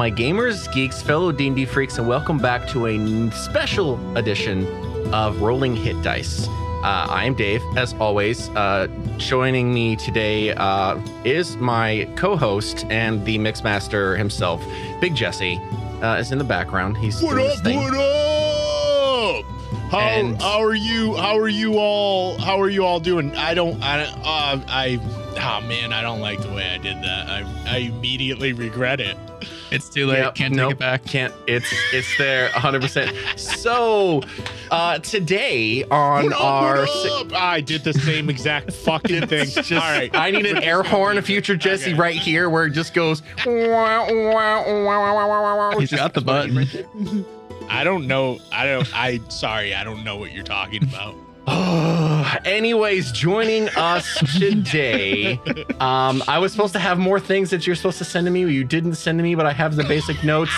Hello to all my gamers, geeks, fellow D&D freaks, and welcome back to a special edition of Rolling Hit Dice. Uh, I am Dave, as always. Uh, joining me today uh, is my co-host and the mixmaster himself, Big Jesse, uh, is in the background. He's What up? What up? How And- how are you? How are you all? How are you all doing? I don't. I don't- uh, I. Oh man, I don't like the way I did that. I I immediately regret it. It's too late. Yep, Can't nope, take it back. Can't. It's it's there 100%. so, uh, today on What up? our what up? I did the same exact fucking thing. Just, all right. I need an air horn, a future Jesse Okay. right here where it just goes. He's got the button. I don't know. I don't. I sorry. I don't know what you're talking about. Anyways, joining us today, um, I was supposed to have more things that you're supposed to send to me. You didn't send to me, but I have the basic notes.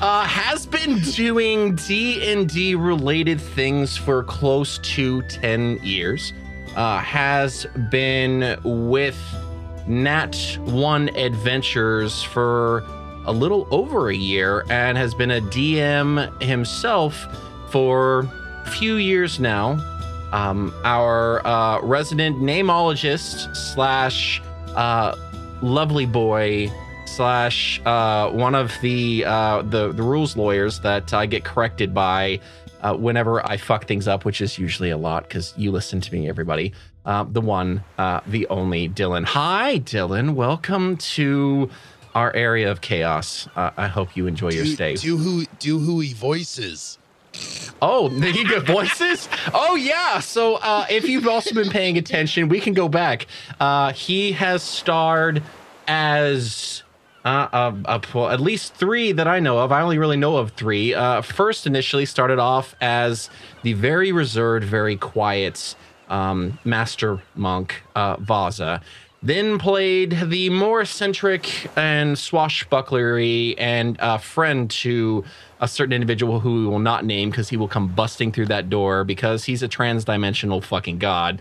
Uh, has been doing D and D related things for close to ten years. Uh, has been with Nat One Adventures for a little over a year and has been a DM himself for a few years now. Um, our uh, resident namologist slash uh, lovely boy slash uh, one of the, uh, the the rules lawyers that I get corrected by uh, whenever I fuck things up, which is usually a lot because you listen to me, everybody. Uh, the one, uh, the only Dylan. Hi, Dylan. Welcome to our area of chaos. Uh, I hope you enjoy your stay. Do who do who he voices. Oh, good voices? Oh yeah. So uh, if you've also been paying attention, we can go back. Uh, he has starred as uh, at least three that I know of. I only really know of three. Uh, first, initially started off as the very reserved, very quiet um, master monk uh, Vaza. Then played the more eccentric and swashbucklery and uh, friend to a certain individual who we will not name because he will come busting through that door because he's a trans-dimensional fucking god.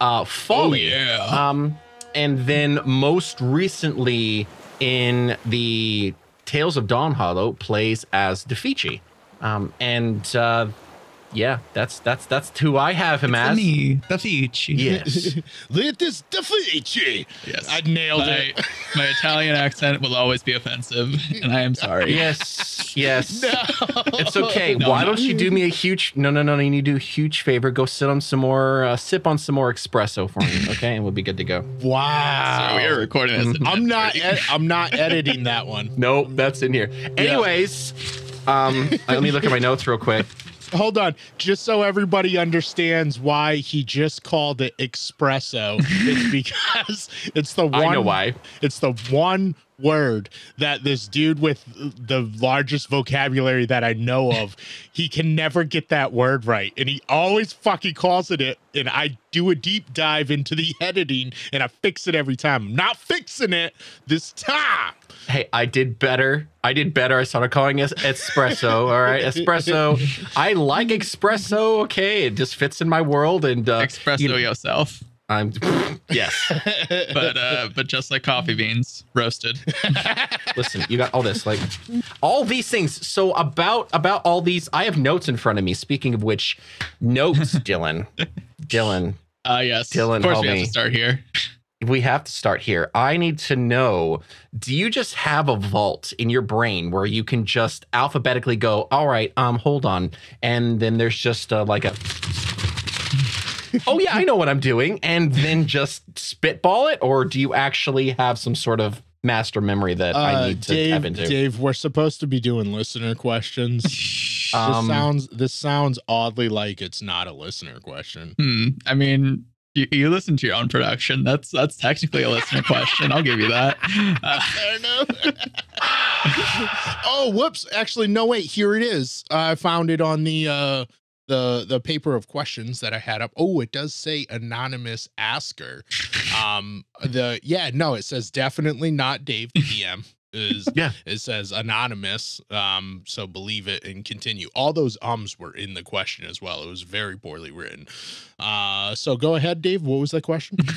Uh, Folly. yeah. Um, and then most recently in the Tales of Dawn Hollow plays as Defici. Um, and uh, yeah, that's that's that's who I have him as. Me, the Beach. Yes. Let this defeat you. Yes. I nailed my, it. my Italian accent will always be offensive, and I am sorry. yes. Yes. No. It's okay. No, Why no. don't you do me a huge no no no no you need to do a huge favor. Go sit on some more uh, sip on some more espresso for me, okay? And we'll be good to go. Wow. So we are recording this. at I'm not. Ed- I'm not editing that one. Nope, that's in here. Anyways, um let me look at my notes real quick. Hold on, just so everybody understands why he just called it espresso. it's because it's the one. I know why. It's the one word that this dude with the largest vocabulary that I know of, he can never get that word right, and he always fucking calls it it. And I do a deep dive into the editing, and I fix it every time. I'm not fixing it this time. Hey, I did better. I did better. I started calling it espresso. All right, espresso. I like espresso. Okay, it just fits in my world, and uh, Espresso you know, yourself, I'm yes. but uh, but just like coffee beans, roasted. Listen, you got all this, like all these things. So about about all these, I have notes in front of me. Speaking of which, notes, Dylan. Dylan, Uh, yes. Dylan, of course, we have to start here. We have to start here. I need to know do you just have a vault in your brain where you can just alphabetically go, all right, um, hold on. And then there's just uh, like a, oh, yeah, I know what I'm doing. And then just spitball it? Or do you actually have some sort of master memory that I Uh, need to Dave, tap into? Dave, we're supposed to be doing listener questions. this Um, sounds this sounds oddly like it's not a listener question. Hmm. I mean, you, you listen to your own production. That's that's technically a listener question. I'll give you that. Uh, I know. oh, whoops! Actually, no. Wait, here it is. I found it on the uh, the the paper of questions that I had up. Oh, it does say anonymous asker. Um, the yeah, no, it says definitely not Dave the DM. Is Yeah. it says anonymous. Um, so believe it and continue. All those ums were in the question as well. It was very poorly written. Uh, so go ahead, Dave. What was the question?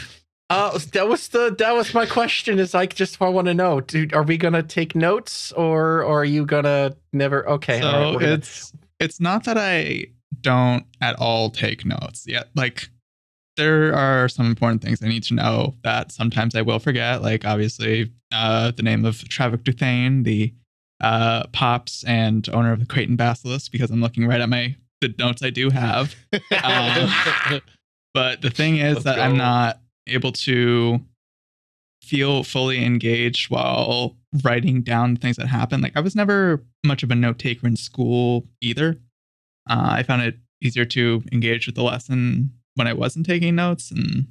Uh, that was the that was my question. Is like just I want to know, dude, are we gonna take notes or, or are you gonna never? Okay, so all right, we're gonna- it's it's not that I don't at all take notes yet. Like there are some important things I need to know that sometimes I will forget. Like obviously, uh, the name of Travick Duthane, the uh, pops and owner of the Creighton Basilisk, because I'm looking right at my the notes I do have. Um, But the thing is Let's that I'm not able to feel fully engaged while writing down things that happen. Like I was never much of a note taker in school either. Uh, I found it easier to engage with the lesson when I wasn't taking notes, and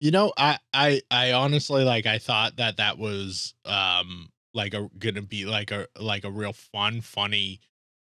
You know, I I I honestly like I thought that that was um like a gonna be like a like a real fun funny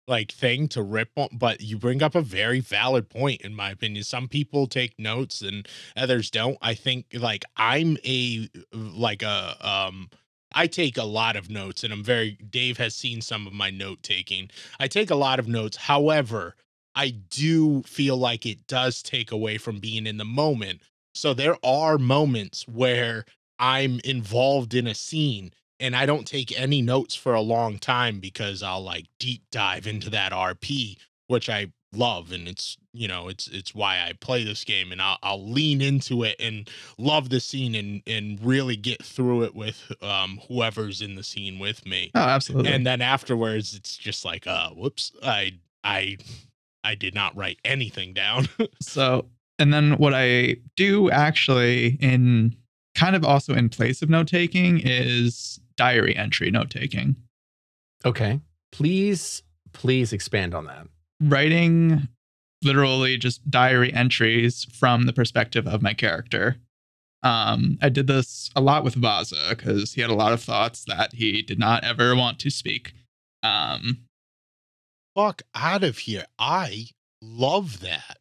like thing to rip on but you bring up a very valid point in my opinion. Some people take notes and others don't. I think like i'm a like a um i take a lot of notes and i'm very dave has seen some of my note taking. I take a lot of notes. However i do feel like it does take away from being in the moment so there are moments where I'm involved in a scene and I don't take any notes for a long time because I'll like deep dive into that RP, which I love and it's you know it's it's why I play this game and I'll, I'll lean into it and love the scene and and really get through it with um whoever's in the scene with me oh, absolutely. and then afterwards it's just like uh whoops I I I did not write anything down So, and then what I do actually in kind of also in place of note taking is diary entry note taking. okay. Please, please expand on that. Writing literally just diary entries from the perspective of my character. Um, I did this a lot with Vaza because he had a lot of thoughts that he did not ever want to speak. Um, fuck out of here. I love that.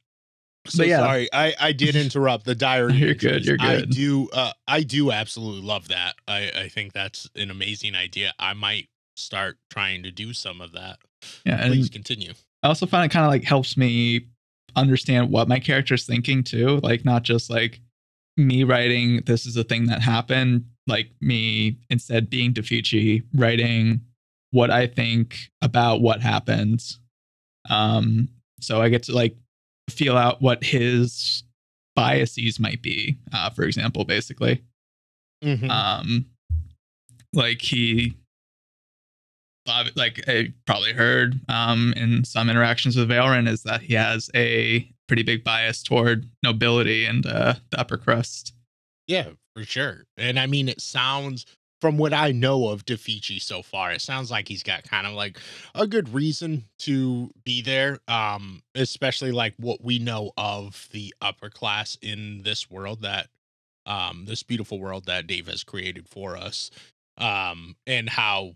So yeah. sorry, I I did interrupt the diary. You're good, you're good. I do uh I do absolutely love that. I I think that's an amazing idea. I might start trying to do some of that. yeah, and Please continue. I also find it kind of like helps me understand what my character's thinking too. Like not just like me writing this is a thing that happened, like me instead being Defici writing what I think about what happens. Um, so I get to like feel out what his biases might be, uh, for example, basically. Mhm. Um, like he, like I probably heard um, in some interactions with Valorant is that he has a pretty big bias toward nobility and uh, the upper crust. Yeah, for sure. And I mean, it sounds from what I know of Defici so far, it sounds like he's got kind of like a good reason to be there. Um, especially like what we know of the upper class in this world that um this beautiful world that Dave has created for us. Um, and how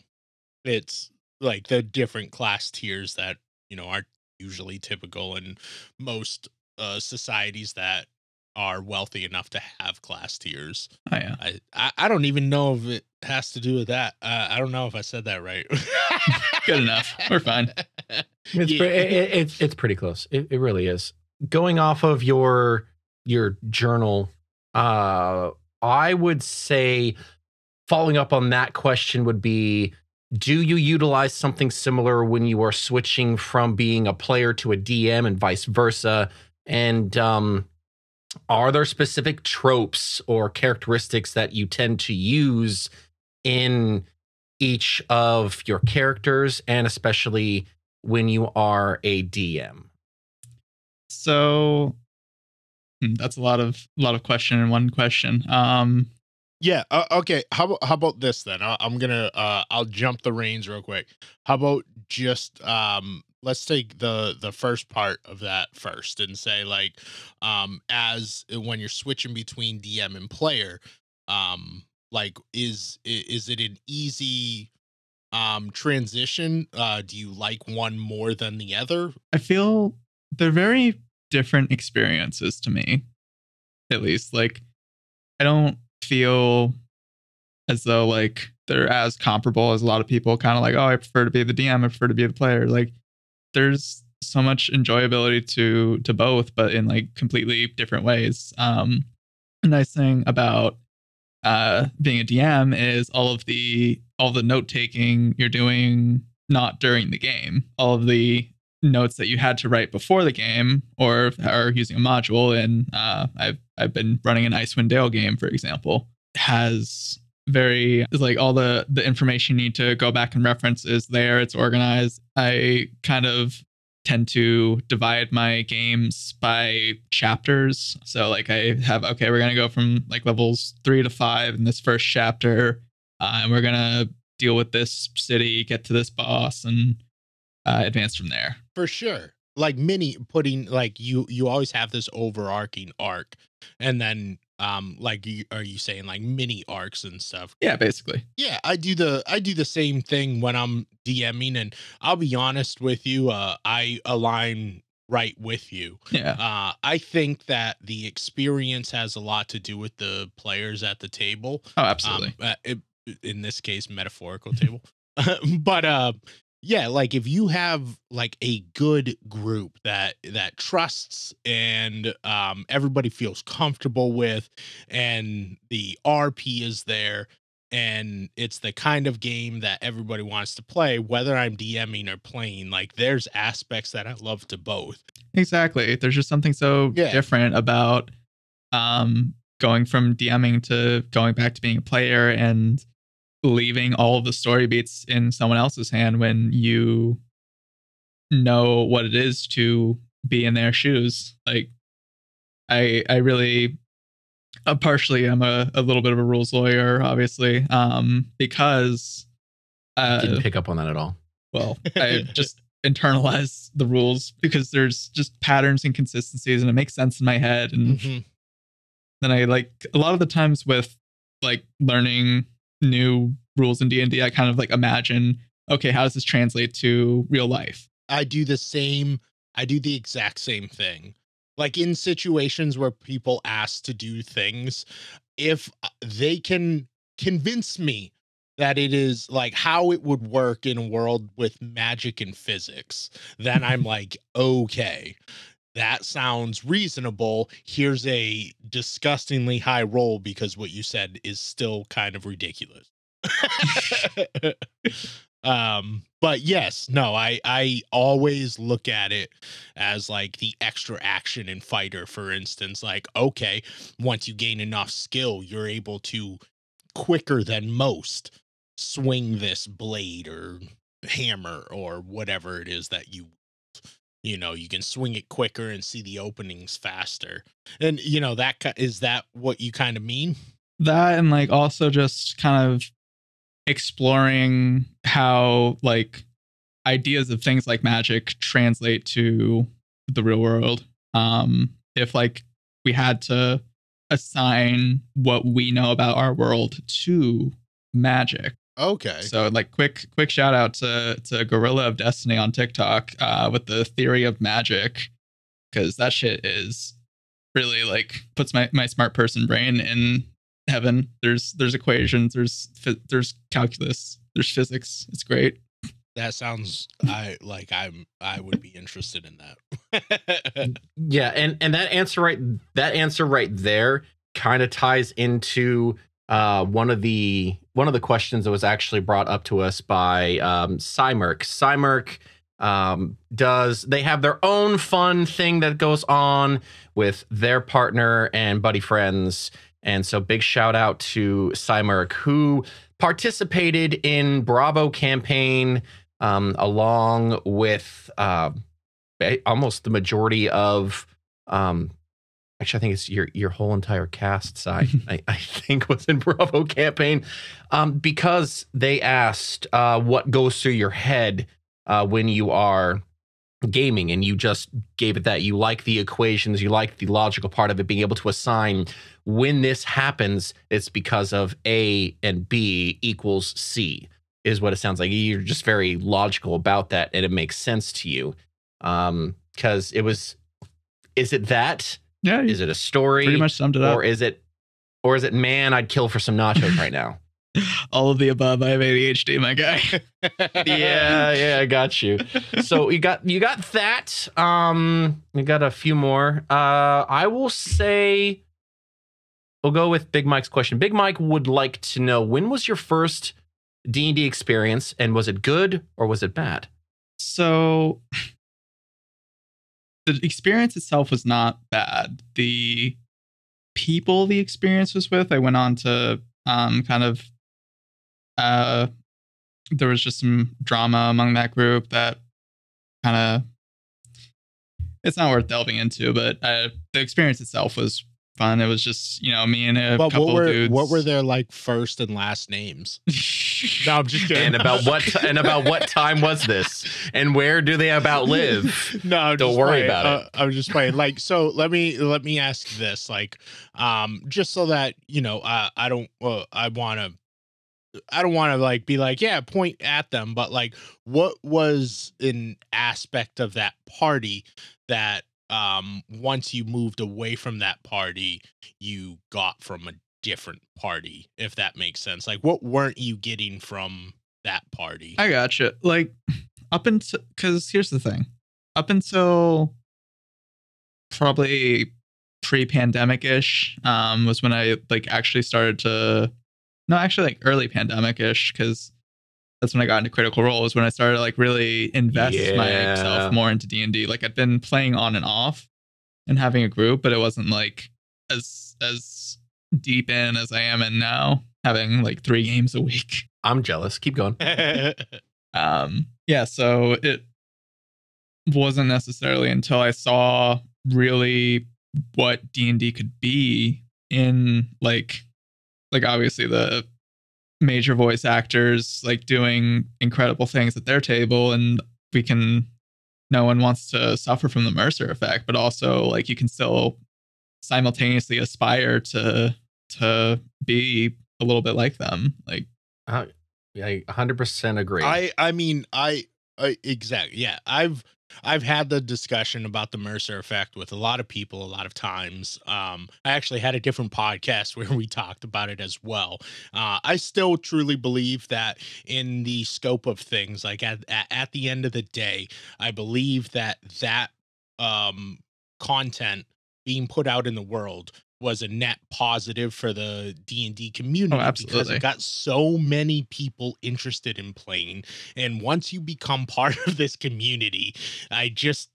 it's like the different class tiers that, you know, are usually typical in most uh societies that are wealthy enough to have class tiers. Oh yeah, I, I I don't even know if it has to do with that. Uh, I don't know if I said that right. good enough. We're fine. It's Yeah. pre- it, it- it's it's pretty close. It, it really is. Going off of your your journal, uh, I would say following up on that question would be: Do you utilize something similar when you are switching from being a player to a DM and vice versa? And um, are there specific tropes or characteristics that you tend to use in each of your characters, and especially when you are a DM? So hmm, that's a lot of a lot of question in one question. Um, yeah. Uh, okay. How about how about this then? I, I'm gonna uh I'll jump the reins real quick. How about just um let's take the the first part of that first and say like um as when you're switching between DM and player um like is is it an easy um transition uh do you like one more than the other I feel they're very different experiences to me, at least. Like, I don't feel as though like they're as comparable as a lot of people kind of like, oh, I prefer to be the DM, I prefer to be the player. Like, there's so much enjoyability to to both, but in like completely different ways. Um, a nice thing about uh, being a DM is all of the all the note taking you're doing not during the game. All of the notes that you had to write before the game or are using a module and uh, I've I've been running an Icewind Dale game for example has very is like all the the information you need to go back and reference is there it's organized I kind of tend to divide my games by chapters. So like I have okay we're gonna go from like levels three to five in this first chapter uh, and we're gonna deal with this city get to this boss and uh, advance from there. For sure. Like mini putting like you you always have this overarching arc and then um like you, are you saying like mini arcs and stuff? Yeah basically. Yeah i do the i do the same thing when i'm dming and i'll be honest with you uh i align right with you. Yeah. Uh i think that the experience has a lot to do with the players at the table oh absolutely. um, uh, it, in this case metaphorical table. But uh yeah like if you have like a good group that that trusts and um everybody feels comfortable with and the rp is there and it's the kind of game that everybody wants to play whether i'm dming or playing like there's aspects that i love to both exactly there's just something so Yeah. different about um going from dming to going back to being a player and leaving all of the story beats in someone else's hand when you know what it is to be in their shoes like i i really uh, partially i'm a, a little bit of a rules lawyer obviously um because uh Didn't pick up on that at all. well i just internalize the rules because there's just patterns and consistencies and it makes sense in my head and Mhm. then i like a lot of the times with like learning new rules in d&d i kind of like imagine okay how does this translate to real life I do the same. I do the exact same thing. Like in situations where people ask to do things, if uh, they can convince me that it is like how it would work in a world with magic and physics, then I'm like, okay, that sounds reasonable. Here's a disgustingly high roll because what you said is still kind of ridiculous. um but yes no i i always look at it as like the extra action in fighter for instance like okay once you gain enough skill you're able to quicker than most swing this blade or hammer or whatever it is that you you know you can swing it quicker and see the openings faster. And you know that is that what you kind of mean? That and like also just kind of exploring how like ideas of things like magic translate to the real world. Um if like we had to assign what we know about our world to magic okay. So like quick quick shout out to to gorilla of destiny on tiktok uh with the theory of magic because that shit is really like puts my my smart person brain in heaven. There's there's equations there's there's calculus there's physics. It's great. That sounds i like i'm i would be interested in that. Yeah, and and that answer right that answer right there kind of ties into uh one of the one of the questions that was actually brought up to us by um Cymerk. Cymerk um does they have their own fun thing that goes on with their partner and buddy friends and so big shout out to Cymerk who participated in Bravo campaign um along with uh almost the majority of um actually i think it's your your whole entire cast side I, I think was in bravo campaign um because they asked uh what goes through your head uh when you are gaming and you just gave it that. You like the equations you like the logical part of it being able to assign when this happens it's because of a and b equals c is what it sounds like. You're just very logical about that and it makes sense to you. Um because it was is it that yeah is it a story pretty much summed it up. or is it or is it man i'd kill for some nachos right now. All of the above. I have adhd my guy. Yeah yeah i got you. So you got you got that. Um we got a few more. Uh i will say we'll go with Big Mike's question. Big Mike would like to know when was your first D and D experience, and was it good or was it bad? So the experience itself was not bad. The people the experience was with, I went on to um, kind of uh, there was just some drama among that group that kind of it's not worth delving into, but uh, the experience itself was fun. It was just you know me and a But couple what were dudes. what were their like first and last names? No, I'm just kidding. And about what and about what time was this? And where do they about live? no, I'm Don't worry playing. about Uh, I'm just playing. Like, so let me let me ask this, like, um, just so that you know, I I don't, uh, I want to. I don't want to like be like, yeah, point at them, but like, what was an aspect of that party that, um, once you moved away from that party, you got from a different party, if that makes sense? Like, what weren't you getting from that party? I gotcha. Like up until because here's the thing. Up until probably pre-pandemic ish um, was when I like actually started to no actually like early pandemic ish because that's when I got into Critical Role was when I started to like really invest Yeah. myself more into D and D. Like I'd been playing on and off and having a group, but it wasn't like as as deep in as I am in now, having like three games a week I'm jealous. Keep going. um yeah so it wasn't necessarily until i saw really what d&d could be in like like obviously the major voice actors like doing incredible things at their table and we can no one wants to suffer from the mercer effect but also like you can still simultaneously aspire to to be a little bit like them like Uh, I 100% agree. I I mean I, I exactly yeah I've I've had the discussion about the Mercer effect with a lot of people a lot of times. Um, I actually had a different podcast where we talked about it as well. Uh, I still truly believe that in the scope of things, like at at, at the end of the day, I believe that that um content being put out in the world was a net positive for the D&D community because absolutely. it got so many people interested in playing and once you become part of this community I just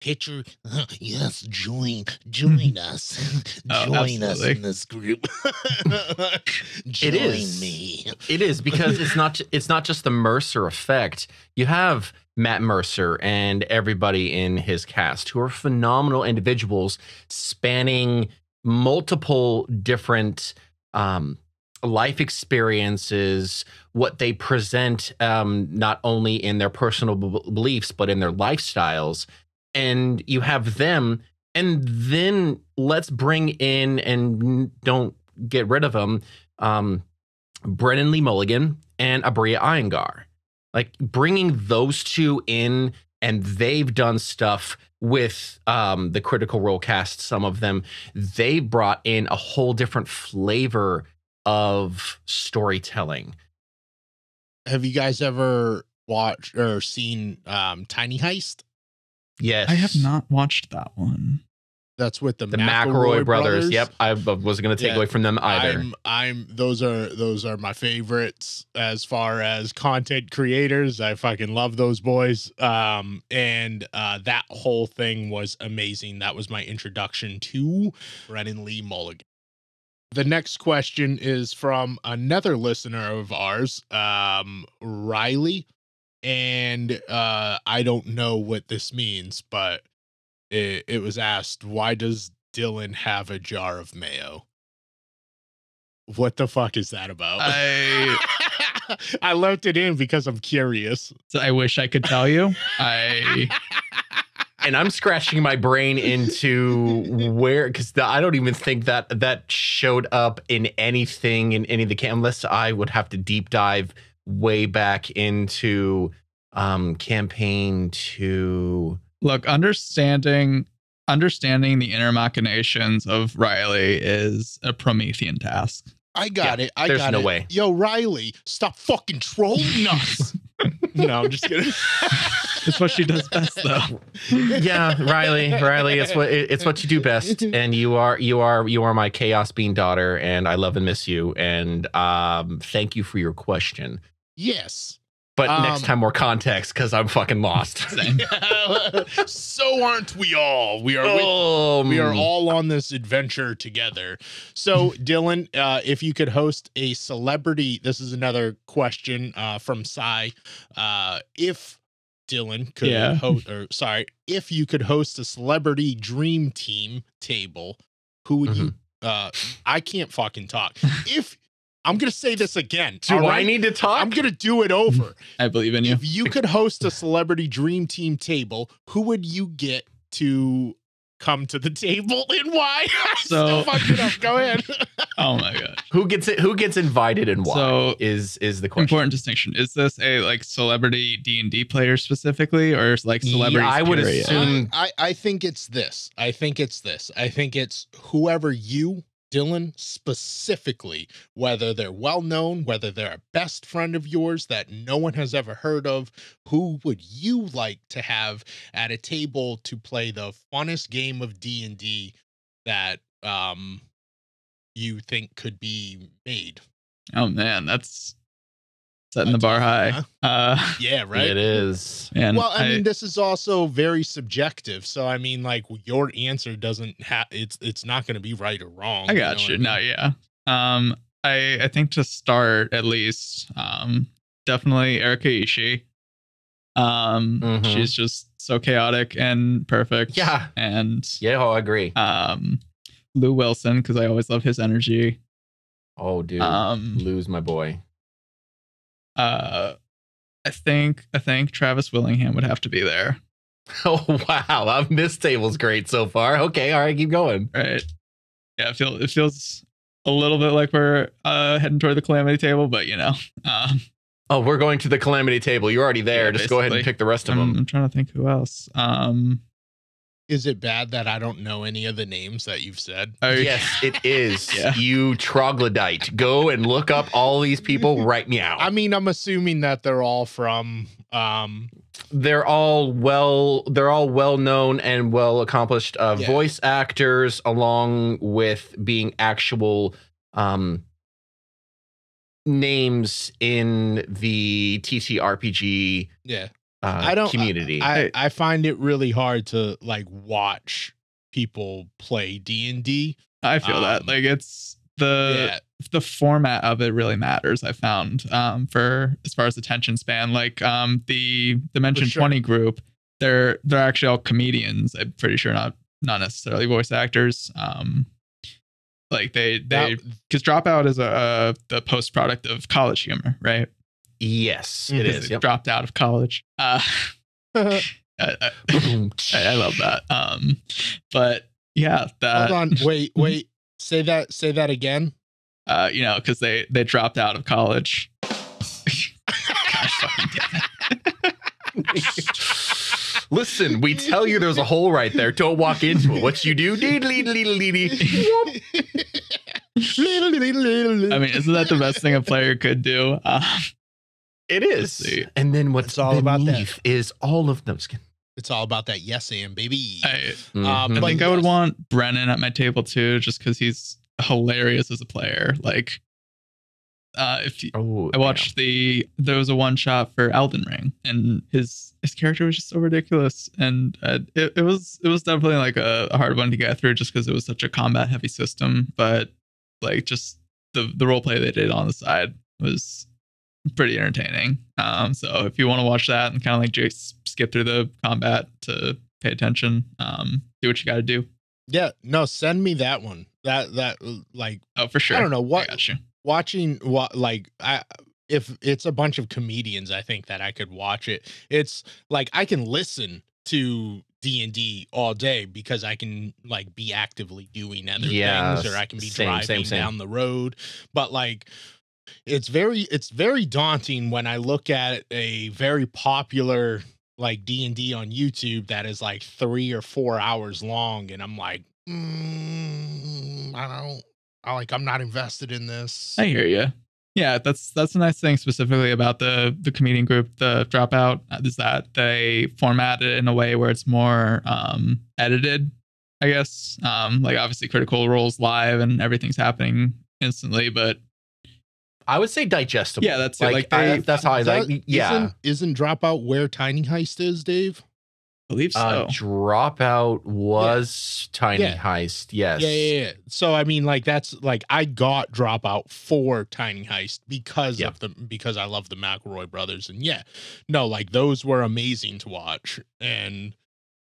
picture "Uh, yes join join us Oh, join us in this group join is. me It is because it's not it's not just the Mercer effect. You have Matt Mercer and everybody in his cast who are phenomenal individuals spanning multiple different um, life experiences, what they present um, not only in their personal b- beliefs but in their lifestyles, and you have them. And then let's bring in and don't get rid of them. Um, Brennan Lee Mulligan and Aabria Iyengar. Like bringing those two in, and they've done stuff with um, the Critical Role cast. Some of them they brought in a whole different flavor of storytelling. have you guys ever watched or seen um Tiny Heist Yes, i have not watched that one that's with the, the McElroy brothers. Yep, I wasn't going to take Yeah. away from them either. I'm I'm those are those are my favorites as far as content creators. I fucking love those boys. Um and uh that whole thing was amazing. That was my introduction to Brennan Lee Mulligan. The next question is from another listener of ours, um Riley. And uh I don't know what this means, but it, it was asked, why does Dylan have a jar of mayo? What the fuck is that about? I- I left it in because I'm curious. I wish I could tell you. I and I'm scratching my brain into where because I don't even think that that showed up in anything in any of the cam unless I would have to deep dive way back into um campaign to look understanding understanding the inner machinations of Riley is a Promethean task. I got Yeah, it. I there's got no it. way. Yo, Riley, stop fucking trolling us. no, I'm just kidding. It's what she does best, though. yeah, Riley, Riley, it's what it- it's what you do best, and you are you are you are my chaos bean daughter, and I love and miss you, and um, thank you for your question. yes. But Um, next time, more context because I'm fucking lost. So aren't we all? We are. Oh, we are all on this adventure together. So, Dylan, uh, if you could host a celebrity, this is another question uh, from Cy. Uh, if Dylan could Yeah. host, or sorry, if you could host a celebrity dream team table, who would you? Mm-hmm. Uh, I can't fucking talk. If I'm gonna say this again, Do all I need to talk? I'm gonna do it over. I believe in you. If you could host a celebrity dream team table, who would you get to come to the table and why? So- fucked up. Go ahead. Oh my god. who gets it? Who gets invited and why? So, is is the question? Important distinction. Is this a like celebrity D and D player specifically, or is like celebrity? I would period? assume- I, I I think it's this. I think it's this. I think it's whoever you, Dylan, specifically, whether they're well known, whether they're a best friend of yours that no one has ever heard of, who would you like to have at a table to play the funnest game of D and D that um you think could be made? Oh man, that's setting the bar high. Uh, Yeah, right. It is. and well, I, mean, this is also very subjective. So, I mean, like your answer doesn't have it's it's not going to be right or wrong. I got know you. No, I mean? yeah. Um, I I think to start at least, um, definitely Erika Ishii. Um, Mhm. she's just so chaotic and perfect. Yeah. and Yeah, oh, I agree. um, Lou Wilson because I always love his energy. Oh, dude, Um, Lou's my boy. Uh, I think I think Travis Willingham would have to be there. Oh wow, I've missed table's great so far. Okay, all right, keep going. Right. Yeah, it feels it feels a little bit like we're uh heading toward the calamity table, but you know, um, Oh, we're going to the calamity table. You're already there. Yeah, Just go ahead and pick the rest of I'm, them. I'm trying to think who else. Um, Is it bad that I don't know any of the names that you've said? I- Yes, it is. Yeah. You troglodyte. Go and look up all these people right now. I mean, I'm assuming that they're all from um they're all well they're all well known and well accomplished uh, Yeah. voice actors along with being actual um names in the TTRPG yeah. Uh, I don't- community. I I find it really hard to like watch people play D&D. I feel that Um, like it's the yeah. the format of it really matters. I found um, for as far as attention span, like um, the Dimension sure. Twenty group, they're they're actually all comedians. I'm pretty sure not not necessarily voice actors. Um, like they they That- because Dropout is a, uh the post product of college humor, right? Yes, it Because is. they Yep. dropped out of college. Uh, I, I, I love that. Um, but yeah, that Hold on. Wait, wait. Say that say that again. uh, you know, because they they dropped out of college. Gosh, fucking damn it. Listen, we tell you there's a hole right there. Don't walk into it. What you do? Dee dee dee dee dee dee. I mean, isn't that the best thing a player could do? Um, It Let's is. see. And then what's It's all about that. beneath is all of them. skin. it's all about that yes and baby. I, Um, I. But think I would want Brennan at my table too, just because he's hilarious as a player. Like, uh, if you, oh, I watched the there was a one shot for Elden Ring, and his his character was just so ridiculous, and uh, it, it was it was definitely like a, a hard one to get through, just because it was such a combat heavy system. But like just the the role play they did on the side was pretty entertaining. Um, so if you want to watch that and kind of like just skip through the combat to pay attention, um, do what you got to do. yeah, no, send me that one. That that like Oh, for sure. I don't know I what got you. watching what like I if it's a bunch of comedians, I think that I could watch it. It's like I can listen to D and D all day because I can like be actively doing other Yeah, things, or I can be same, driving same, same. down the road. But like, it's very it's very daunting when I look at a very popular like D and D on YouTube that is like three or four hours long, and I'm like, mm, I don't. I like I'm not invested in this. I hear you. Yeah, that's that's a nice thing specifically about the the comedian group, the dropout, uh, is that they format it in a way where it's more um, edited. I guess, um, like obviously, Critical Role's live and everything's happening instantly, but I would say digestible. Yeah, that's it. like, Like, I- that's how I That- like. Yeah, Isn't, isn't Dropout where Tiny Heist is, Dave? I believe so. uh, dropout was tiny Yeah. heist. Yes. Yeah, yeah, yeah. So I mean, like that's like I got Dropout for Tiny Heist because Yeah. of the because I love the McElroy brothers, and yeah, no, like those were amazing to watch, and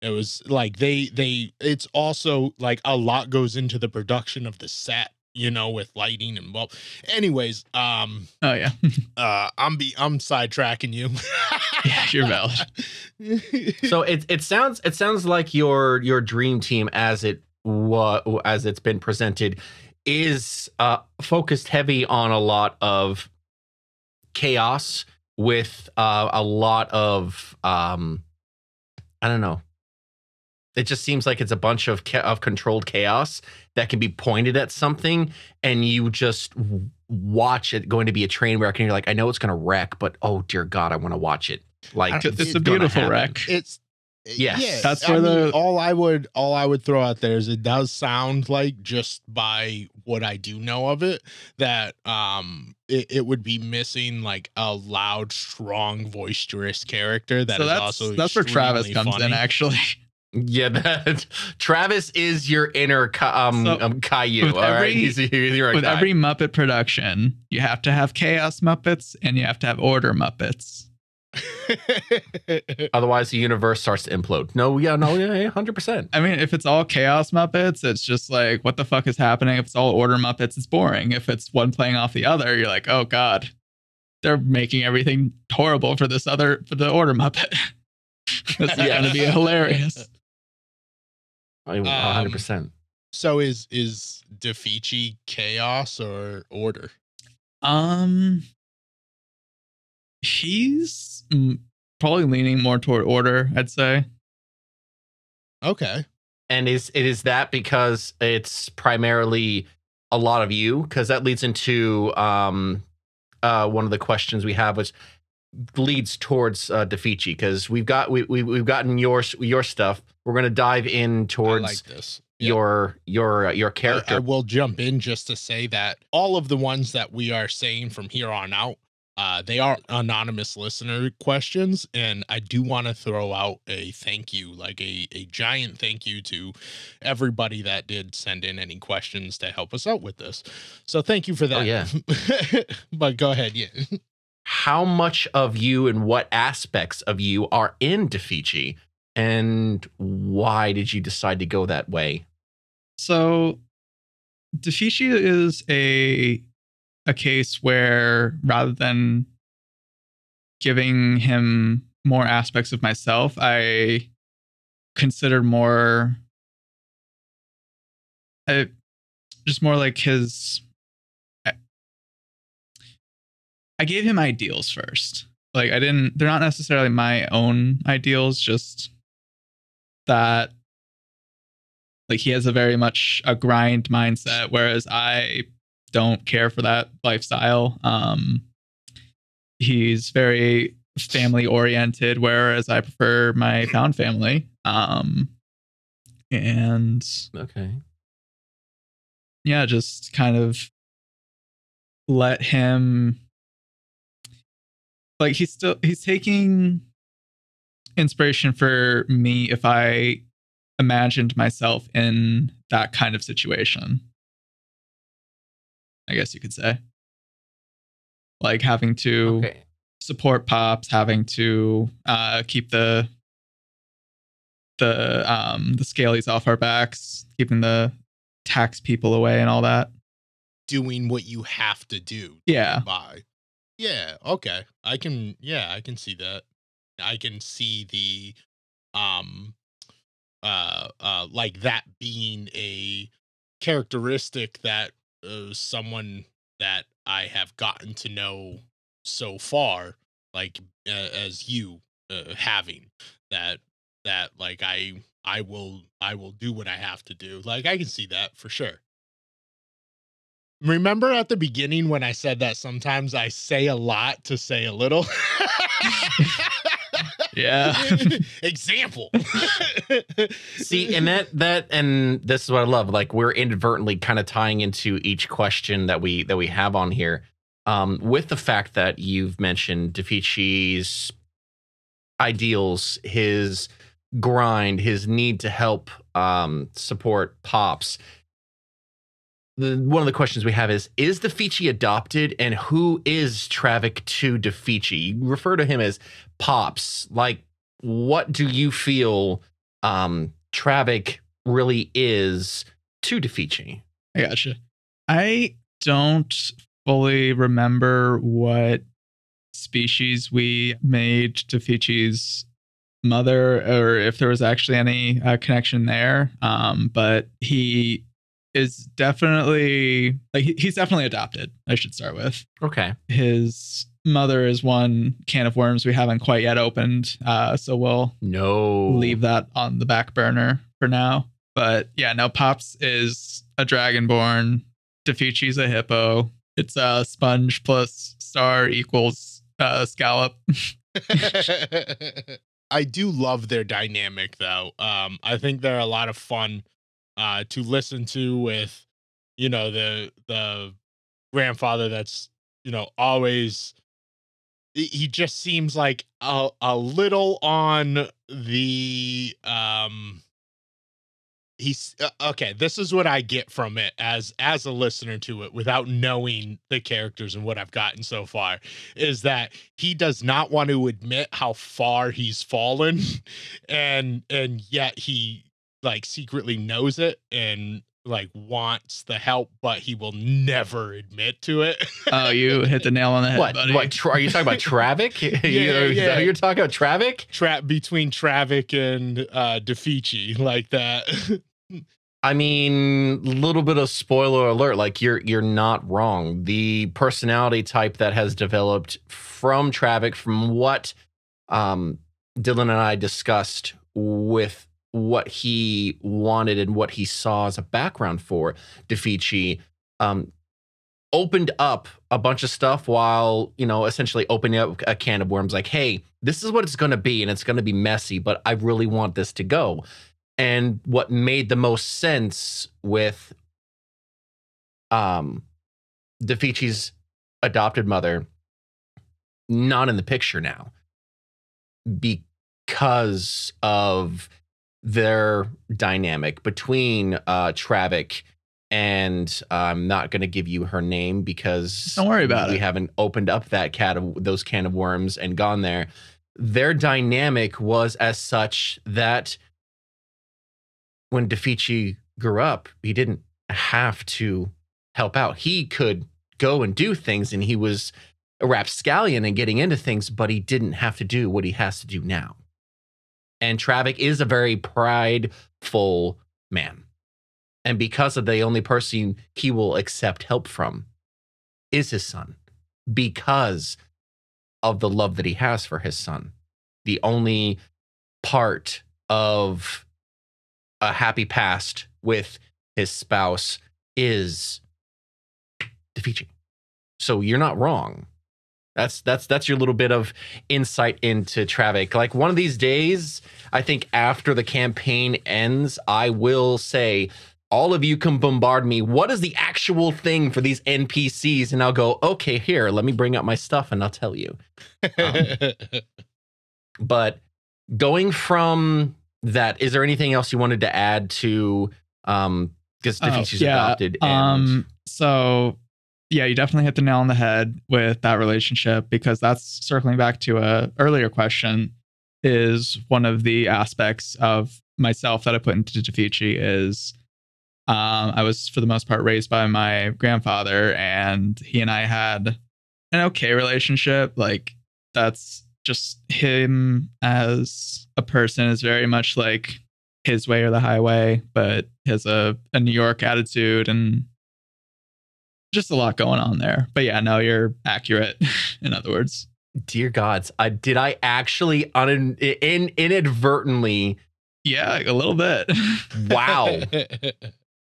it was like they they. It's also like a lot goes into the production of the set, you know, with lighting and well. Anyways, um, oh yeah, uh, I'm be I'm sidetracking you. yeah, you're valid. So it it sounds it sounds like your your dream team as it wa- as it's been presented is uh focused heavy on a lot of chaos with uh a lot of um I don't know. It just seems like it's a bunch of cha- of controlled chaos that can be pointed at something and you just w- watch it going to be a train wreck and you're like I know it's going to wreck but oh dear god I want to watch it. Like It's, it's a beautiful wreck. it's Yes. yeah, That's I where mean, the- all I would all I would throw out there is it does sound like just by what I do know of it that um it, it would be missing like a loud, strong, boisterous character that so is that's also that's where Travis extremely comes in. Actually, Yeah, that Travis is your inner Ca- um, So, um Caillou. with All right, every- he's, he's your with guy. every Muppet production, you have to have Chaos Muppets and you have to have Order Muppets. Otherwise, the universe starts to implode. No, yeah, no, yeah, hundred percent. I mean, if it's all Chaos Muppets, it's just like, what the fuck is happening? If it's all Order Muppets, it's boring. If it's one playing off the other, you're like, oh god, they're making everything horrible for this other for the Order Muppet. this is Yeah. gonna be hilarious. Hundred percent. so is is Defici chaos or order? Um, he's mm, probably leaning more toward Order. I'd say. Okay. And is it is that because it's primarily a lot of you? Because that leads into um uh one of the questions we have was leads towards uh Defici because we've got we, we we've gotten your your stuff. We're gonna dive in towards like this. Yep. your your uh, your I- character. I, will jump in just to say that all of the ones that we are saying from here on out, uh, they are anonymous listener questions, and I do want to throw out a thank you, like a a giant thank you to everybody that did send in any questions to help us out with this. So thank you for that. Oh, yeah. but go ahead, yeah. how much of you and what aspects of you are in Defici and why did you decide to go that way? So, Defici is a a case where rather than giving him more aspects of myself, I considered more, I, just more like his. I gave him ideals first. Like I didn't. They're not necessarily my own ideals. Just that like he has a very much a grind mindset whereas i don't care for that lifestyle um he's very family oriented whereas i prefer my found family um and Okay. yeah just kind of let him like he's still he's taking inspiration for me if i imagined myself in that kind of situation i guess you could say like having to Okay. support pops having to uh keep the the um the scalies off our backs keeping the tax people away and all that Doing what you have to do. to Yeah. By. Yeah. Okay. I can. Yeah, I can see that. I can see the, um, uh, uh, like that being a characteristic that uh, someone that I have gotten to know so far, like uh, as you uh, having that that like I I will I will do what I have to do. Like I can see that for sure. Remember at the beginning when I said that sometimes I say a lot to say a little? Yeah. Example. See, and that that and this is what I love. Like we're inadvertently kind of tying into each question that we that we have on here. Um, with the fact that you've mentioned Defichi's ideals, his grind, his need to help um, support Pops. The, one of the questions we have is Is Defichi adopted and who is Travik to Defichi? You refer to him as Pops. Like, what do you feel um, Travik really is to Defichi? I gotcha. I don't fully remember what species we made Defichi's mother or if there was actually any uh, connection there. Um, but he is definitely like he's definitely adopted. I should start with Okay. his mother is one can of worms we haven't quite yet opened. Uh, so we'll No. leave that on the back burner for now. But yeah, no, Pops is a dragonborn. Defichi's a hippo. It's a sponge plus star equals uh, scallop. I do love their dynamic though. Um, I think they're a lot of fun uh, to listen to with, you know, the the grandfather that's you know always. he- just seems like a a little on the um. He's uh, okay. This is what I get from it as as a listener to it, without knowing the characters and what I've gotten so far is that he does not want to admit how far he's fallen and and yet he like secretly knows it and like wants the help but he will never admit to it Oh, you hit the nail on the head, What? buddy. What? Tra- are you talking about Travik? You- Yeah, is that yeah. who You're talking about Travik? trap between Travik and uh Defici like that I mean, little bit of spoiler alert. Like you're you're not wrong. The personality type that has developed from Travik, from what um, Dylan and I discussed with what he wanted and what he saw as a background for Defici, um, opened up a bunch of stuff while you know essentially opening up a can of worms. Like, hey, this is what it's going to be, and it's going to be messy, but I really want this to go and what made the most sense with um Defici's adopted mother not in the picture now because of their dynamic between uh Travik and I'm not going to give you her name because Don't worry about we it. haven't opened up that cat of those can of worms and gone there. Their dynamic was as such that when Defici grew up, he didn't have to help out. He could go and do things, and he was a rapscallion and getting into things, but he didn't have to do what he has to do now. And Travik is a very prideful man. And because of the only person he will accept help from is his son, because of the love that he has for his son. The only part of a happy past with his spouse is Defici. So you're not wrong. That's that's that's your little bit of insight into Travik. Like one of these days, I think after the campaign ends, I will say all of you can bombard me. What is the actual thing for these NPCs? And I'll go, okay, here, let me bring up my stuff and I'll tell you. But going from that, is there anything else you wanted to add to um because Oh, yeah, adopted and Um, so yeah, you definitely hit the nail on the head with that relationship because that's circling back to a earlier question. Is one of the aspects of myself that I put into Defici is um, I was for the most part raised by my grandfather, and he and I had an okay relationship. Like that's just him as a person is very much like his way or the highway, but has a, a New York attitude and just a lot going on there. But yeah, no, you're accurate. In other words, dear gods, I did I actually un, in inadvertently yeah, a little bit. wow.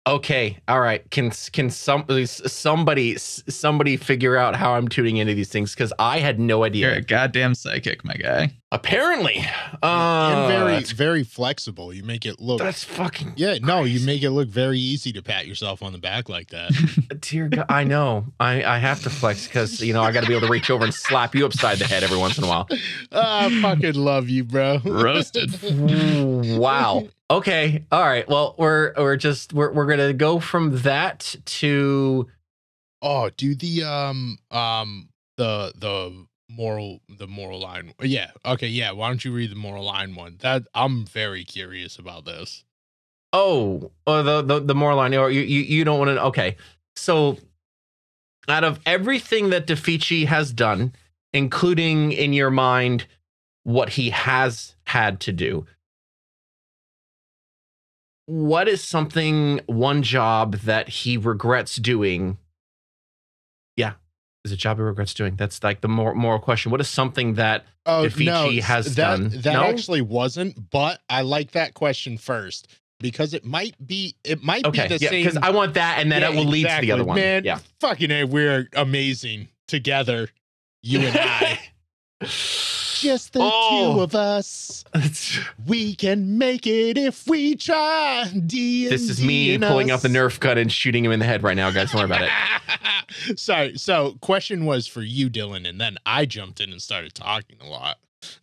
Okay, all right. Can can somebody somebody somebody figure out how I'm tuning into these things? Because I had no idea. You're a goddamn psychic, my guy. Apparently, uh, and very very flexible. You make it look. that's fucking yeah, no, you make it look very easy to pat yourself on the back like that. dear God. I know. I I have to flex because you know I got to be able to reach over and slap you upside the head every once in a while. I fucking love you, bro. Roasted. wow. Okay. All right. Well, we're we're just we're we're gonna go from that to Oh, do the um um the the moral the moral line. Yeah. Okay. Yeah. Why don't you read the moral line one? That I'm very curious about this. oh, oh the the the moral line. Or you you you don't want to. Okay. So, out of everything that Defici has done, including in your mind what he has had to do, what is something one job that he regrets doing? Yeah, is a job he regrets doing. That's like the more moral question. What is something that Oh If no, has that, done- That No? actually wasn't, but I like that question first because it might be it might okay? be the Yeah, same. because I want that, and then Yeah, it will lead to the other one. Man, yeah. fucking a, we're amazing together, you and I. Just the Oh. two of us. We can make it if we try. D this is me pulling out the Nerf gun and shooting him in the head right now, guys. Don't worry about it. Sorry. So, question was for you, Dylan, and then I jumped in and started talking a lot.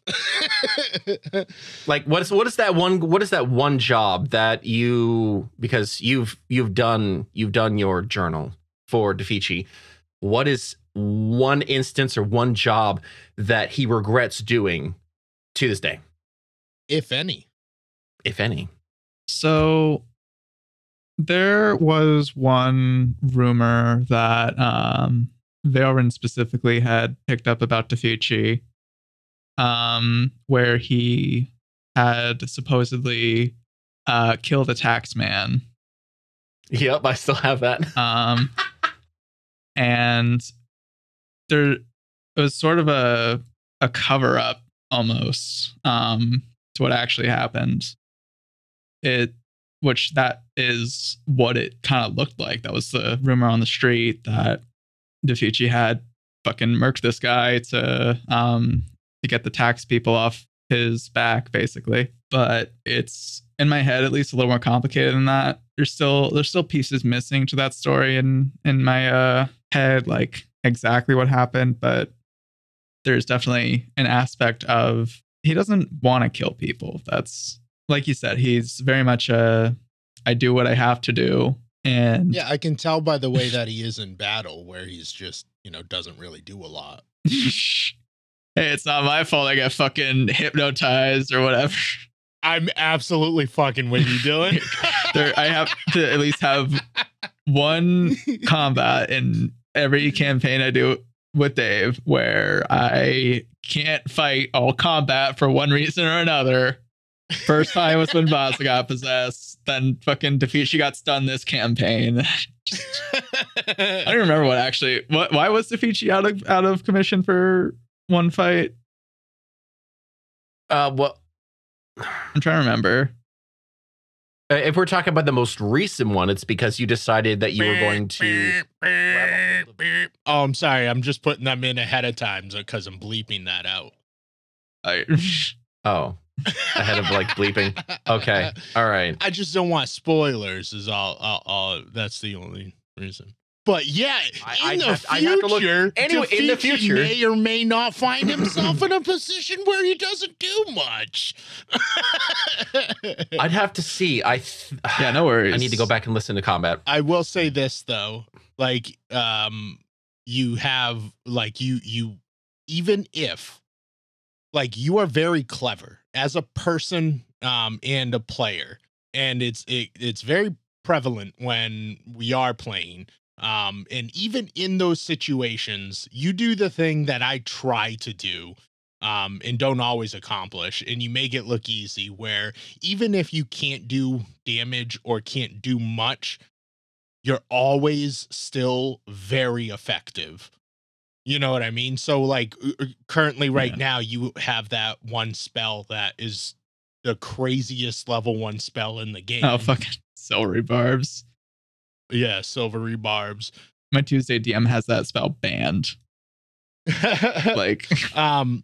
Like, what is what is that one? What is that one job that you because you've you've done you've done your journal for Defici? What is one instance or one job that he regrets doing to this day, if any. if any? So there was one rumor that um Valrin specifically had picked up about Defucci, um, where he had supposedly uh killed a tax man. Yep, I still have that. Um and there it was sort of a a cover up almost um to what actually happened. It which that is what it kind of looked like. That was the rumor on the street that DeFucci had fucking murked this guy to um to get the tax people off his back, basically. But it's in my head at least a little more complicated than that. There's still there's still pieces missing to that story in in my uh head, like exactly what happened, but there's definitely an aspect of he doesn't want to kill people. That's like you said, he's very much a I do what I have to do. And Yeah, I can tell by the way that he is in battle, where he's just, you know, doesn't really do a lot. hey, it's not my fault I got fucking hypnotized or whatever. I'm absolutely fucking with you, Dylan. There I have to at least have one combat in every campaign I do with Dave where I can't fight all combat for one reason or another. First time was when Vaza got possessed. Then fucking Defucci got stunned this campaign. I don't remember what actually. What? Why was Defucci out of out of commission for one fight? Uh, well, I'm trying to remember. Uh, if we're talking about the most recent one, it's because you decided that you were going to. Oh, I'm sorry. I'm just putting them in ahead of time because I'm bleeping that out. I, Oh, ahead of like bleeping. Okay, all right. I just don't want spoilers. Is all. all, all that's the only reason. But yeah, I- in I'd the have- I'd have to look- future, Anyway, in the future- may or may not find himself in a position where he doesn't do much. I'd have to see. I th- yeah, no worries. I need to go back and listen to combat. I will say this though, like um you have like you you even if like you are very clever as a person um and a player and it's it, it's very prevalent when we are playing um and even in those situations you do the thing that I try to do um and don't always accomplish and you make it look easy where even if you can't do damage or can't do much you're always still very effective. You know what I mean? So like currently right Yeah. now you have that one spell that is the craziest level 1 spell in the game. Oh fucking celery barbs. Yeah, silvery barbs. My Tuesday DM has that spell banned. Like, um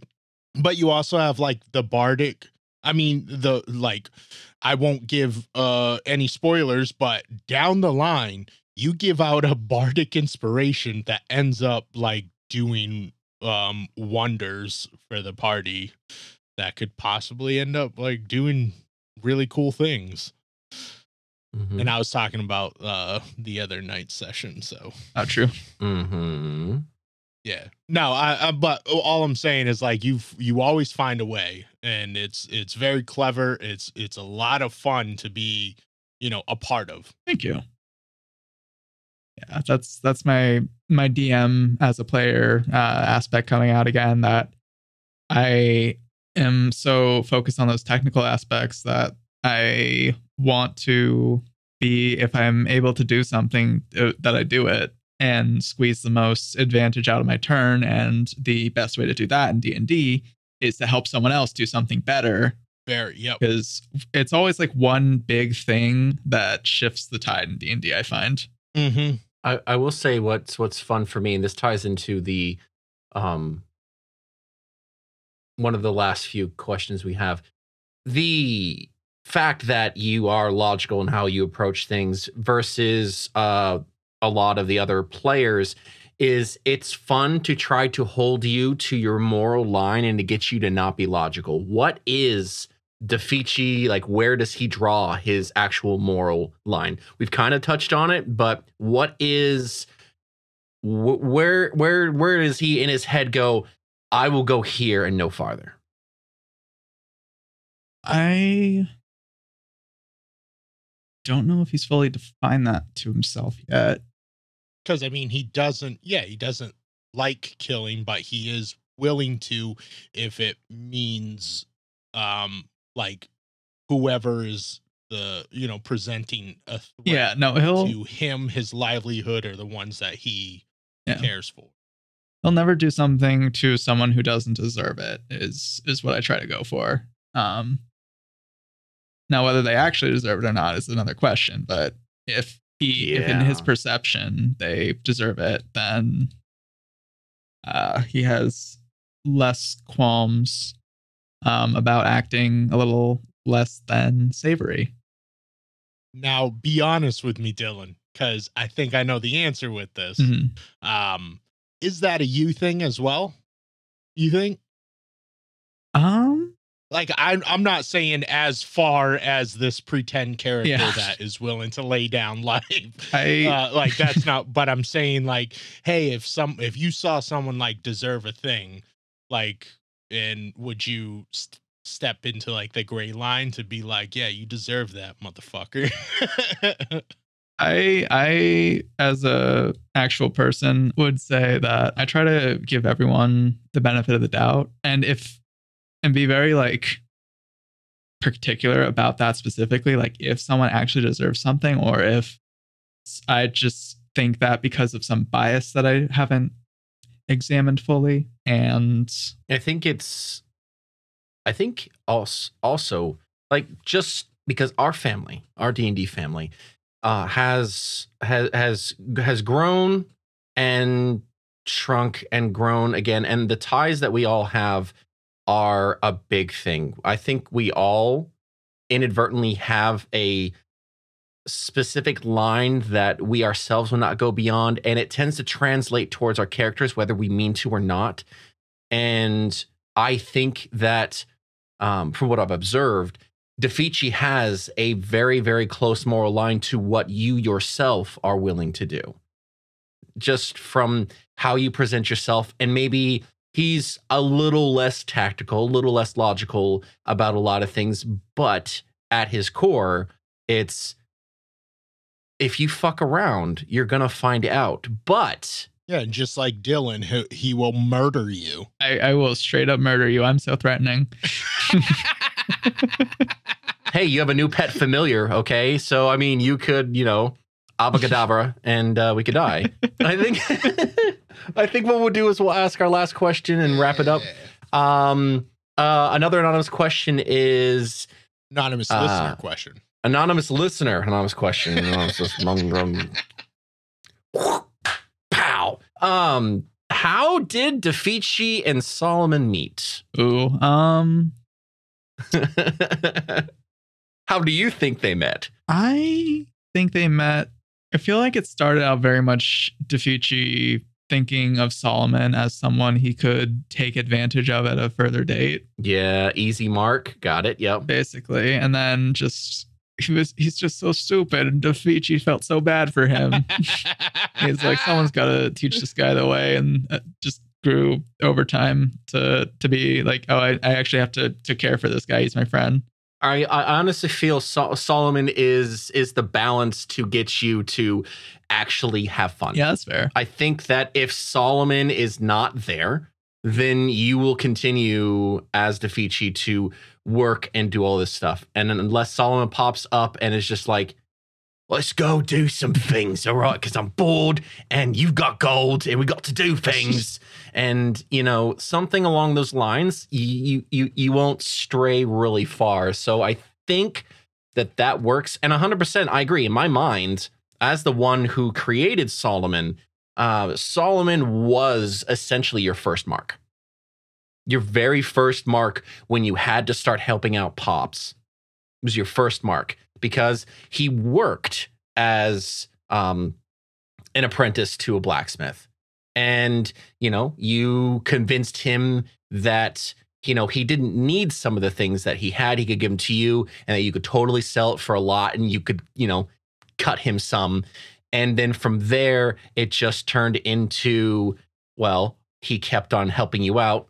but you also have like the bardic i mean the like i won't give uh any spoilers but down the line you give out a bardic inspiration that ends up like doing um wonders for the party that could possibly end up like doing really cool things Mhm. and i was talking about uh the other night session so not true. Mhm. Yeah. No, I, I but all I'm saying is like you you always find a way and it's it's very clever. It's it's a lot of fun to be, you know, a part of. Thank you. Yeah, that's that's my my DM as a player uh, aspect coming out again. That I am so focused on those technical aspects that I want to be if I'm able to do something uh, that I do it and squeeze the most advantage out of my turn. And the best way to do that in D and D is to help someone else do something better Very, yep. because it's always like one big thing that shifts the tide in D&D I find. Mm-hmm. I, I will say what's what's fun for me, and this ties into the um one of the last few questions we have. The fact that you are logical in how you approach things versus uh a lot of the other players is it's fun to try to hold you to your moral line and to get you to not be logical. What is Defici like where does he draw his actual moral line? We've kind of touched on it, but what is wh- where where where does he in his head go I will go here and no farther? I don't know if he's fully defined that to himself yet. Because I mean, he doesn't. Yeah, he doesn't like killing, but he is willing to if it means, um, like whoever is the you know presenting a threat Yeah, no, he'll to him, his livelihood, are the ones that he Yeah. cares for. he'll never do something to someone who doesn't deserve it is is what I try to go for. Um now whether they actually deserve it or not is another question, but if he if in his perception they deserve it, then uh he has less qualms um about acting a little less than savory. Now, be honest with me, Dylan, because I think I know the answer with this. Mhm. Um, is that a you thing as well? You think? Like, I'm I'm not saying as far as this pretend character Yeah. that is willing to lay down life. I Uh, like that's not. But I'm saying like, hey, if some if you saw someone like deserve a thing, like, and would you st- step into like the gray line to be like, yeah, you deserve that, motherfucker. I I as a actual person would say that I try to give everyone the benefit of the doubt and if and be very like particular about that specifically like if someone actually deserves something or if I just think that because of some bias that I haven't examined fully and I think it's I think also also like just because our family, our D&D family uh has has has has grown and shrunk and grown again and the ties that we all have are a big thing. I think we all inadvertently have a specific line that we ourselves will not go beyond and it tends to translate towards our characters whether we mean to or not and I think that um, from what I've observed, Defici has a very, very close moral line to what you yourself are willing to do. Just from how you present yourself, and maybe he's a little less tactical, a little less logical about a lot of things, but at his core, it's if you fuck around, you're gonna find out. But yeah, and just like Dylan, he, he will murder you. I, I will straight up murder you. I'm so threatening. hey, you have a new pet familiar, okay? So I mean, you could, you know, abacadabra, and uh, we could die. I think. I think what we'll do is we'll ask our last question and wrap it up. Um, uh, another anonymous question is Anonymous Uh, listener question. anonymous listener. Anonymous question. Anonymous, um, Pow. Um, how did Defici and Solomon meet? Ooh, um, how do you think they met? I think they met. I feel like it started out very much Defici thinking of Solomon as someone he could take advantage of at a further date, Yeah, easy mark. Got it. Yep. basically. And then just he was he's just so stupid and Defici felt so bad for him. he's like, someone's got to teach this guy the way, and uh, just grew over time to to be like, oh, I, I actually have to to care for this guy. He's my friend. I, I honestly feel Sol- Solomon is is the balance to get you to actually have fun. Yeah, that's fair. I think that if Solomon is not there, then you will continue as Defici to work and do all this stuff. And unless Solomon pops up and is just like, let's go do some things, all right? Because I'm bored and you've got gold and we got to do things. And, you know, something along those lines, you, you, you won't stray really far. So I think that that works. And 100%, I agree. In my mind, as the one who created Solomon, uh, Solomon was essentially your first mark. Your very first mark when you had to start helping out Pops was your first mark because he worked as um, an apprentice to a blacksmith. And, you know, you convinced him that, you know, he didn't need some of the things that he had. He could give them to you and that you could totally sell it for a lot and you could, you know, cut him some. And then from there, it just turned into, well, he kept on helping you out.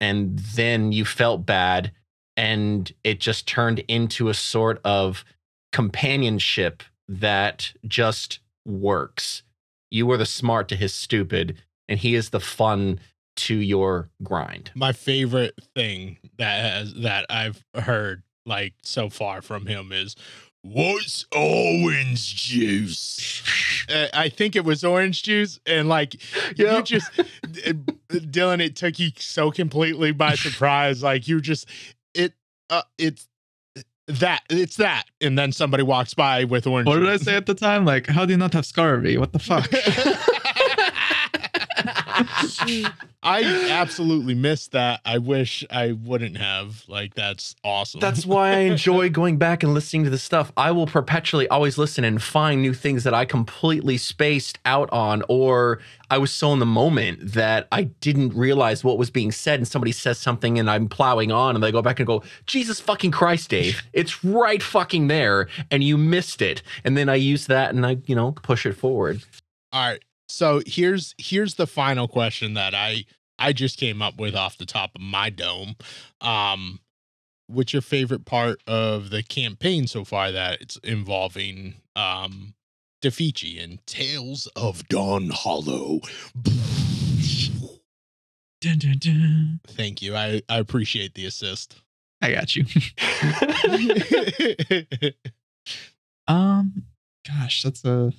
And then you felt bad. And it just turned into a sort of companionship that just works. You are the smart to his stupid, and he is the fun to your grind. My favorite thing that has that I've heard like so far from him is what's orange juice? Uh, I think it was orange juice, and like you Yep. just Dylan, it took you so completely by surprise. Like you just it uh it's that it's that, and then somebody walks by with orange. What did I say at the time? Like, how do you not have scurvy? What the fuck? I absolutely missed that. I wish I wouldn't have. Like that's awesome. That's why I enjoy going back and listening to the stuff. I will perpetually always listen and find new things that I completely spaced out on, or I was so in the moment that I didn't realize what was being said. And somebody says something, and I'm plowing on, and they go back and go, Jesus fucking Christ, Dave. It's right fucking there, and you missed it. And then I use that and I, you know, push it forward. All right. So here's here's the final question that I I just came up with off the top of my dome. Um what's your favorite part of the campaign so far that it's involving um Defici and Tales of Dawn Hollow? Dun, dun, dun. Thank you. I I appreciate the assist. I got you. Um, gosh, that's a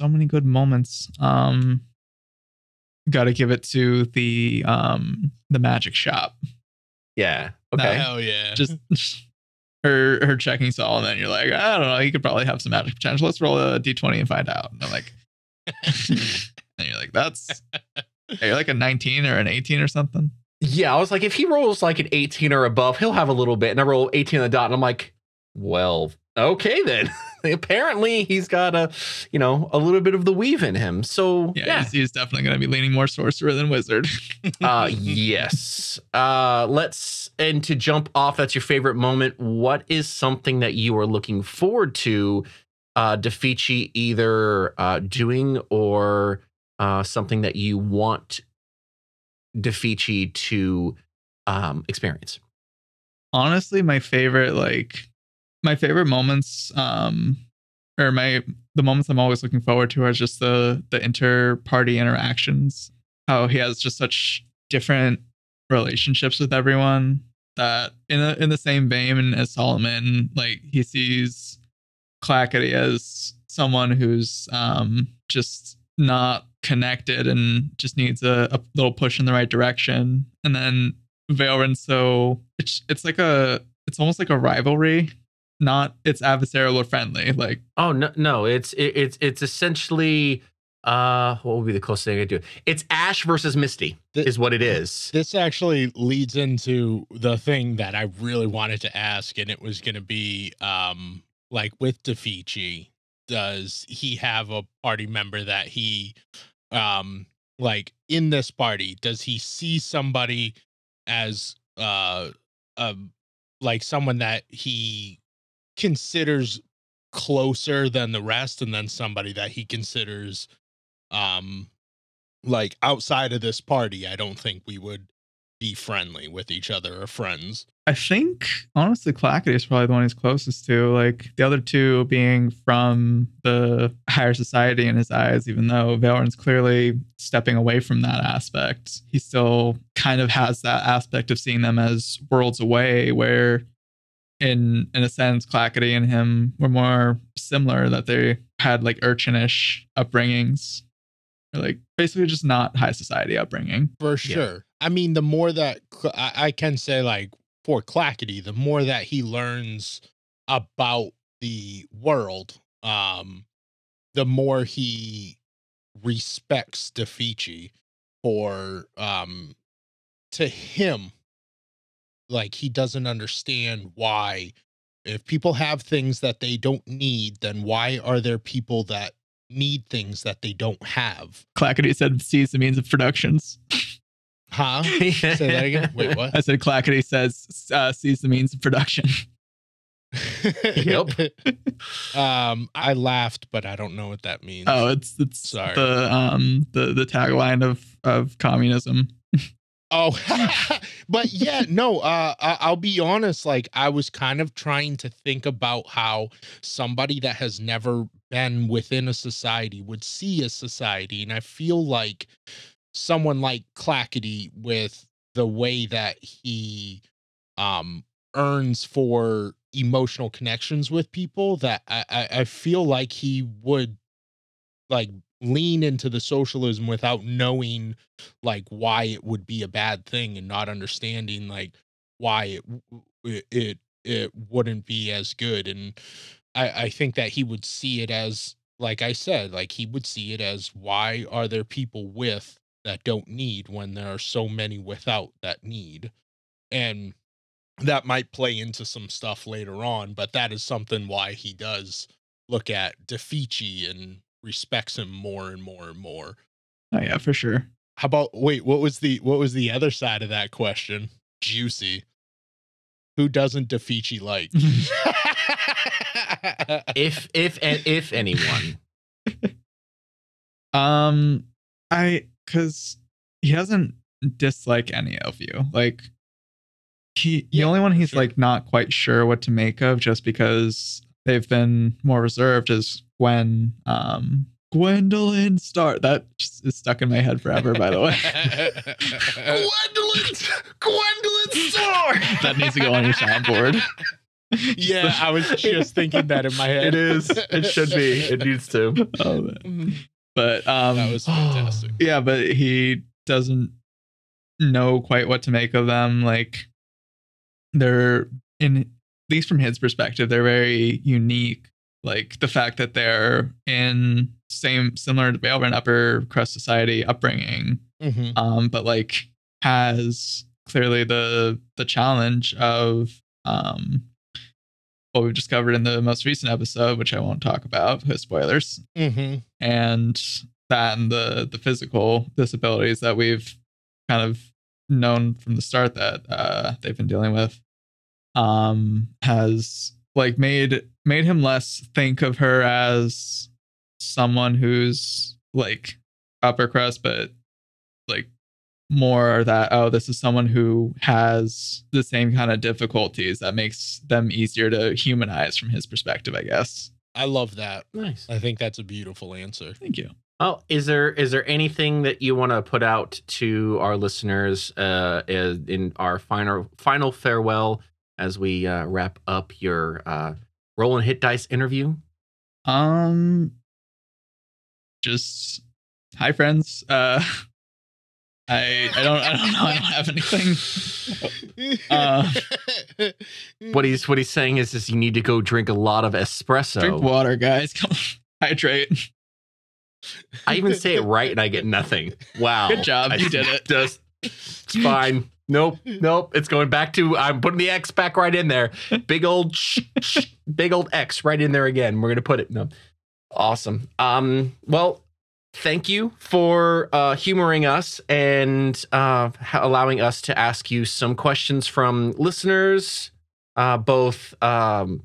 so many good moments. Um, got to give it to the um the magic shop. yeah. Okay. Hell yeah. Just her her checking saw, and then You're like, I don't know. He could probably have some magic potential. Let's roll a d20 and find out. And I'm like, and you're like, that's you're like a 19 or an 18 or something. Yeah, I was like, if he rolls like an 18 or above, he'll have a little bit. And I roll 18 on the dot, and I'm like, well, okay then. Apparently, he's got a, you know, a little bit of the weave in him. So Yeah, yeah, He's, he's definitely going to be leaning more sorcerer than wizard. uh, yes. Uh, let's and to jump off. That's your favorite moment. What is something that you are looking forward to, uh, Defici either uh, doing or uh, something that you want Defici to um, experience? honestly my favorite like my favorite moments um or my the moments i'm always looking forward to are just the the inter-party interactions. How he has just such different relationships with everyone that in a, in the same vein as solomon like he sees clackety as someone who's um just not connected and just needs a, a little push in the right direction. And then Valerin so it's it's like a it's almost like a rivalry not it's adversarial or friendly. Like Oh no, no, it's it, it's it's essentially uh what would be the closest thing I could do? It's Ash versus Misty The- is what it is. This actually leads into the thing that I really wanted to ask, and it was going to be um, like with Defici, does he have a party member that he, um, like in this party, does he see somebody as uh, um, like someone that he considers closer than the rest, and then somebody that he considers, um, like outside of this party, I don't think we would be friendly with each other or friends. I think honestly, Clackety is probably the one he's closest to. Like the other two being from the higher society in his eyes, even though Valerin's clearly stepping away from that aspect, he still kind of has that aspect of seeing them as worlds away, where in in a sense, Clackety and him were more similar, that they had like urchinish upbringings. Or like basically just not high society upbringing. For Yeah. sure. I mean, the more that I, I can say, like for Clackety, the more that he learns about the world, um, the more he respects Defici for um to him like he doesn't understand why if people have things that they don't need then why are there people that need things that they don't have Clackety said seize the means of productions. huh say that again wait what I said Clackety says uh, seize the means of production. Yep. um, I laughed, but I don't know what that means. Oh, it's it's Sorry. the um the the tagline of of communism. Oh, but yeah, no. Uh, I'll be honest. Like, I was kind of trying to think about how somebody that has never been within a society would see a society, and I feel like someone like Clackety, with the way that he um earns for emotional connections with people, that I I, I feel like he would like lean into the socialism without knowing like why it would be a bad thing and not understanding like why it it it, wouldn't be as good. And I, I think that he would see it as like I said like he would see it as why are there people with that don't need when there are so many without that need? And that might play into some stuff later on but that is something why he does look at Defici and respects him more and more and more Oh yeah, for sure. how about wait? What was the what was the other side of that question? Juicy. Who doesn't Defici like? if if and if anyone. Um, I because he doesn't dislike any of you. Like he, the Yeah, only one he's sure. like not quite sure what to make of, just because they've been more reserved, is Gwen. Um, Gwendolyn Star. That just is stuck in my head forever. By the way, Gwendolyn Gwendolyn Star. that needs to go on your soundboard. yeah, I was just thinking that in my head. It is. It should be. It needs to. Oh, but um, That was fantastic. yeah but he doesn't know quite what to make of them like they're in at least from his perspective they're very unique like the fact that they're in same similar to Valerin upper crust society upbringing Mhm. um but like has clearly the the challenge of um what we've discovered in the most recent episode which i won't talk about because spoilers Mhm. and that and the the physical disabilities that we've kind of known from the start that uh, they've been dealing with um has like made made him less think of her as someone who's like upper crust but like more that oh this is someone who has the same kind of difficulties that makes them easier to humanize from his perspective i guess I love that. Nice. I think that's a beautiful answer. thank you Oh, is there is there anything that you want to put out to our listeners uh, in our final final farewell as we uh, wrap up your uh, roll and hit dice interview? Um, just hi, friends. Uh, I I don't I don't know. I don't have anything. Uh, What he's what he's saying is, is you need to go drink a lot of espresso. drink water, guys. Come on. hydrate. I even say it right and I get nothing. Wow. Good job. I You did it. Just it's fine. Nope. Nope. It's going back to I'm putting the X back right in there. Big old sh- sh- big old X right in there again. We're gonna put it. No. Awesome. Um, well, thank you for uh humoring us and uh allowing us to ask you some questions from listeners, uh both um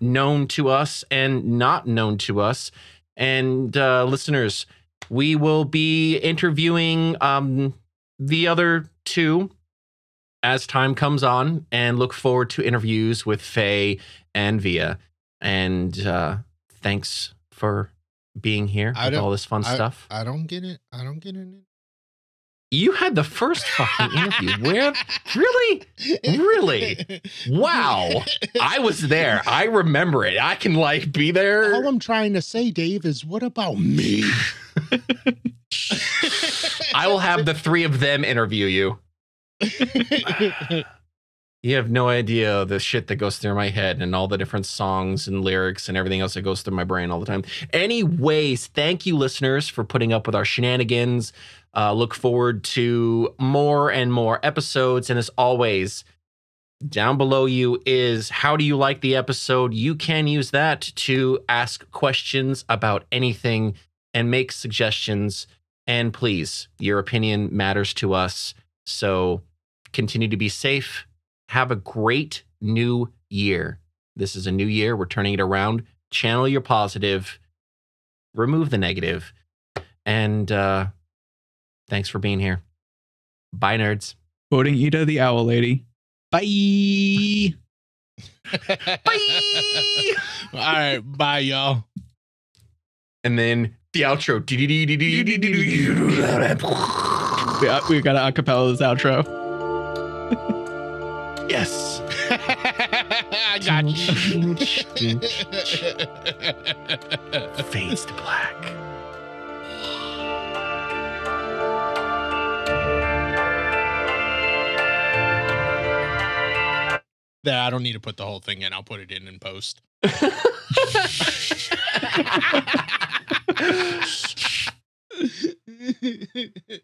known to us and not known to us. And uh, listeners, we will be interviewing um, the other two as time comes on and look forward to interviews with Faye and Via. And uh, thanks for being here I with all this fun I- stuff. I don't get it. I don't get it. you had the first fucking interview. Where? Really? Really? Wow. I was there. I remember it. I can like be there. All I'm trying to say, Dave, is what about me? I will have the three of them interview you. You have no idea the shit that goes through my head and all the different songs and lyrics and everything else that goes through my brain all the time. Anyways, thank you, listeners, for putting up with our shenanigans. Uh, look forward to more and more episodes. And as always, down below you is how do you like the episode? You can use that to ask questions about anything and make suggestions. And please, your opinion matters to us. So continue to be safe. Have a great new year. This is a new year. We're turning it around. Channel your positive, remove the negative, and uh, thanks for being here. Bye, nerds. Quoting Eda the Owl Lady. Bye. Bye. All right, bye, y'all. and then the outro. We, uh, we got to acapella this outro. Yes. I got you. Fades to black. There, I don't need to put the whole thing in. I'll put it in in post.